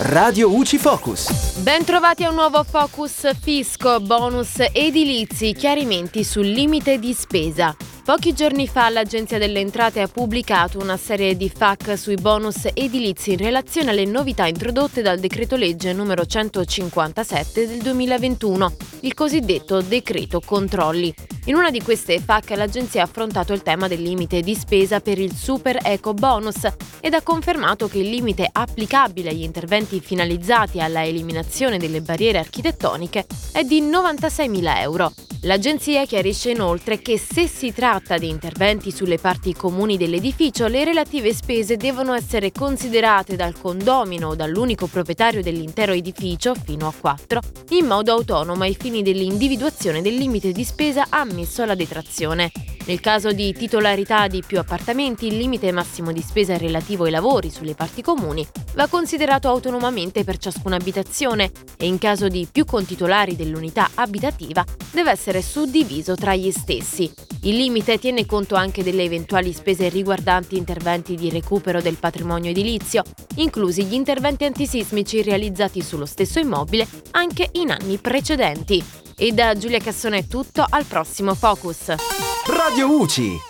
Radio UCI Focus. Bentrovati a un nuovo Focus Fisco, bonus edilizi, chiarimenti sul limite di spesa. Pochi giorni fa l'Agenzia delle Entrate ha pubblicato una serie di FAC sui bonus edilizi in relazione alle novità introdotte dal decreto legge numero 157 del 2021, il cosiddetto decreto controlli. In una di queste FAC l'agenzia ha affrontato il tema del limite di spesa per il super eco bonus ed ha confermato che il limite applicabile agli interventi finalizzati alla eliminazione delle barriere architettoniche è di 96.000 euro. L'agenzia chiarisce inoltre che se si tratta di interventi sulle parti comuni dell'edificio, le relative spese devono essere considerate dal condomino o dall'unico proprietario dell'intero edificio, fino a 4, in modo autonomo ai fini dell'individuazione del limite di spesa ammesso alla detrazione. Nel caso di titolarità di più appartamenti, il limite massimo di spesa relativo ai lavori sulle parti comuni va considerato autonomamente per ciascuna abitazione e in caso di più contitolari dell'unità abitativa deve essere suddiviso tra gli stessi. Il limite tiene conto anche delle eventuali spese riguardanti interventi di recupero del patrimonio edilizio, inclusi gli interventi antisismici realizzati sullo stesso immobile anche in anni precedenti. E da Giulia Cassone è tutto, al prossimo Focus. Radio UCI.